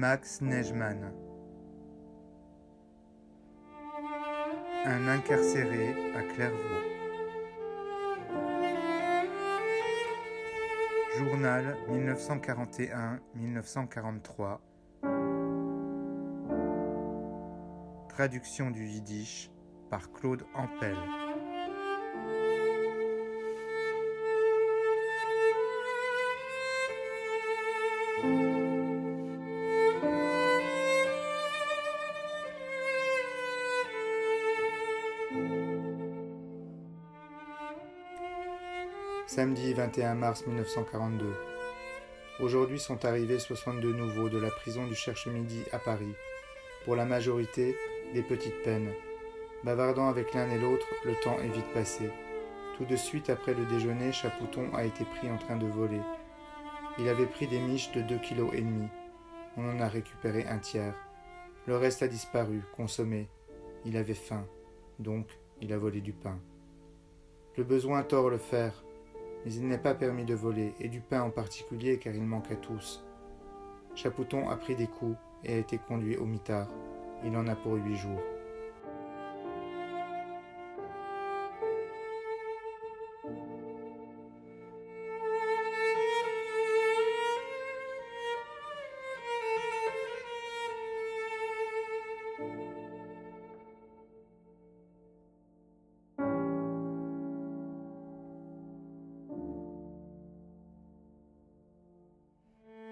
Max Neigemann. Un incarcéré à Clairvaux. Journal 1941-1943. Traduction du yiddish par Claude Ampel. Samedi 21 mars 1942. Aujourd'hui sont arrivés 62 nouveaux de la prison du Cherche-Midi à Paris. Pour la majorité, des petites peines. Bavardant avec l'un et l'autre, le temps est vite passé. Tout de suite après le déjeuner, Chapouton a été pris en train de voler. Il avait pris des miches de 2 kg et demi. On en a récupéré un tiers. Le reste a disparu, consommé. Il avait faim, donc il a volé du pain. Le besoin tord le fer, mais il n'est pas permis de voler, et du pain en particulier car il manque à tous. Chapouton a pris des coups et a été conduit au mitard. Il en a pour huit jours.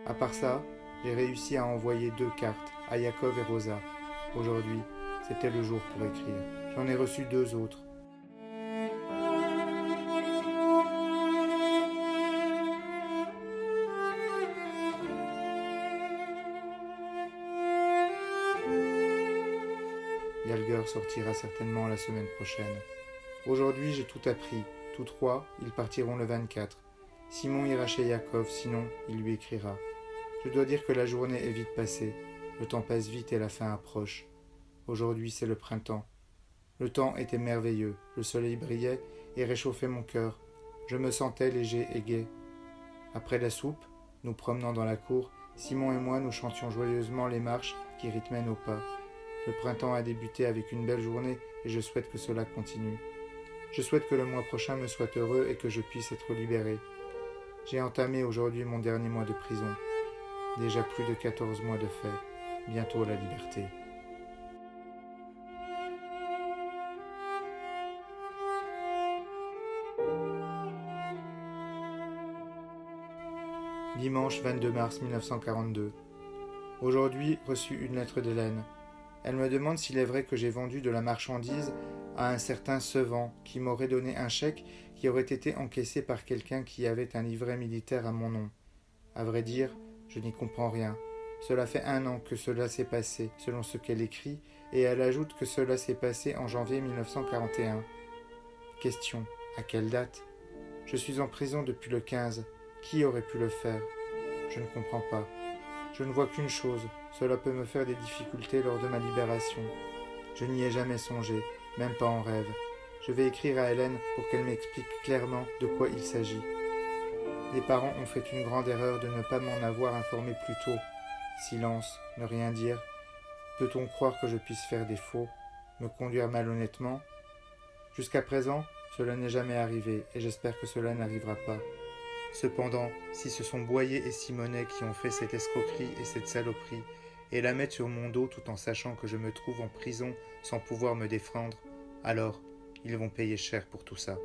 À part ça, j'ai réussi à envoyer deux cartes à Yakov et Rosa. Aujourd'hui, c'était le jour pour écrire. J'en ai reçu deux autres. Yalger sortira certainement la semaine prochaine. Aujourd'hui, j'ai tout appris. Tous trois, ils partiront le 24. Simon ira chez Yakov, sinon il lui écrira. Je dois dire que la journée est vite passée. Le temps passe vite et la fin approche. Aujourd'hui, c'est le printemps. Le temps était merveilleux, le soleil brillait et réchauffait mon cœur. Je me sentais léger et gai. Après la soupe, nous promenant dans la cour, Simon et moi nous chantions joyeusement les marches qui rythmaient nos pas. Le printemps a débuté avec une belle journée et je souhaite que cela continue. Je souhaite que le mois prochain me soit heureux et que je puisse être libéré. J'ai entamé aujourd'hui mon dernier mois de prison. Déjà plus de 14 mois de fait, bientôt la liberté. Dimanche 22 mars 1942. Aujourd'hui, reçu une lettre d'Hélène. Elle me demande s'il est vrai que j'ai vendu de la marchandise à un certain Sevant qui m'aurait donné un chèque qui aurait été encaissé par quelqu'un qui avait un livret militaire à mon nom. À vrai dire, je n'y comprends rien. Cela fait un an que cela s'est passé, selon ce qu'elle écrit, et elle ajoute que cela s'est passé en janvier 1941. Question. À quelle date? Je suis en prison depuis le 15. Qui aurait pu le faire? Je ne comprends pas. Je ne vois qu'une chose, cela peut me faire des difficultés lors de ma libération. Je n'y ai jamais songé, même pas en rêve. Je vais écrire à Hélène pour qu'elle m'explique clairement de quoi il s'agit. Les parents ont fait une grande erreur de ne pas m'en avoir informé plus tôt. Silence, ne rien dire. Peut-on croire que je puisse faire des faux, me conduire malhonnêtement? Jusqu'à présent, cela n'est jamais arrivé, et j'espère que cela n'arrivera pas. Cependant, si ce sont Boyer et Simonet qui ont fait cette escroquerie et cette saloperie, et la mettent sur mon dos tout en sachant que je me trouve en prison sans pouvoir me défendre, alors ils vont payer cher pour tout ça.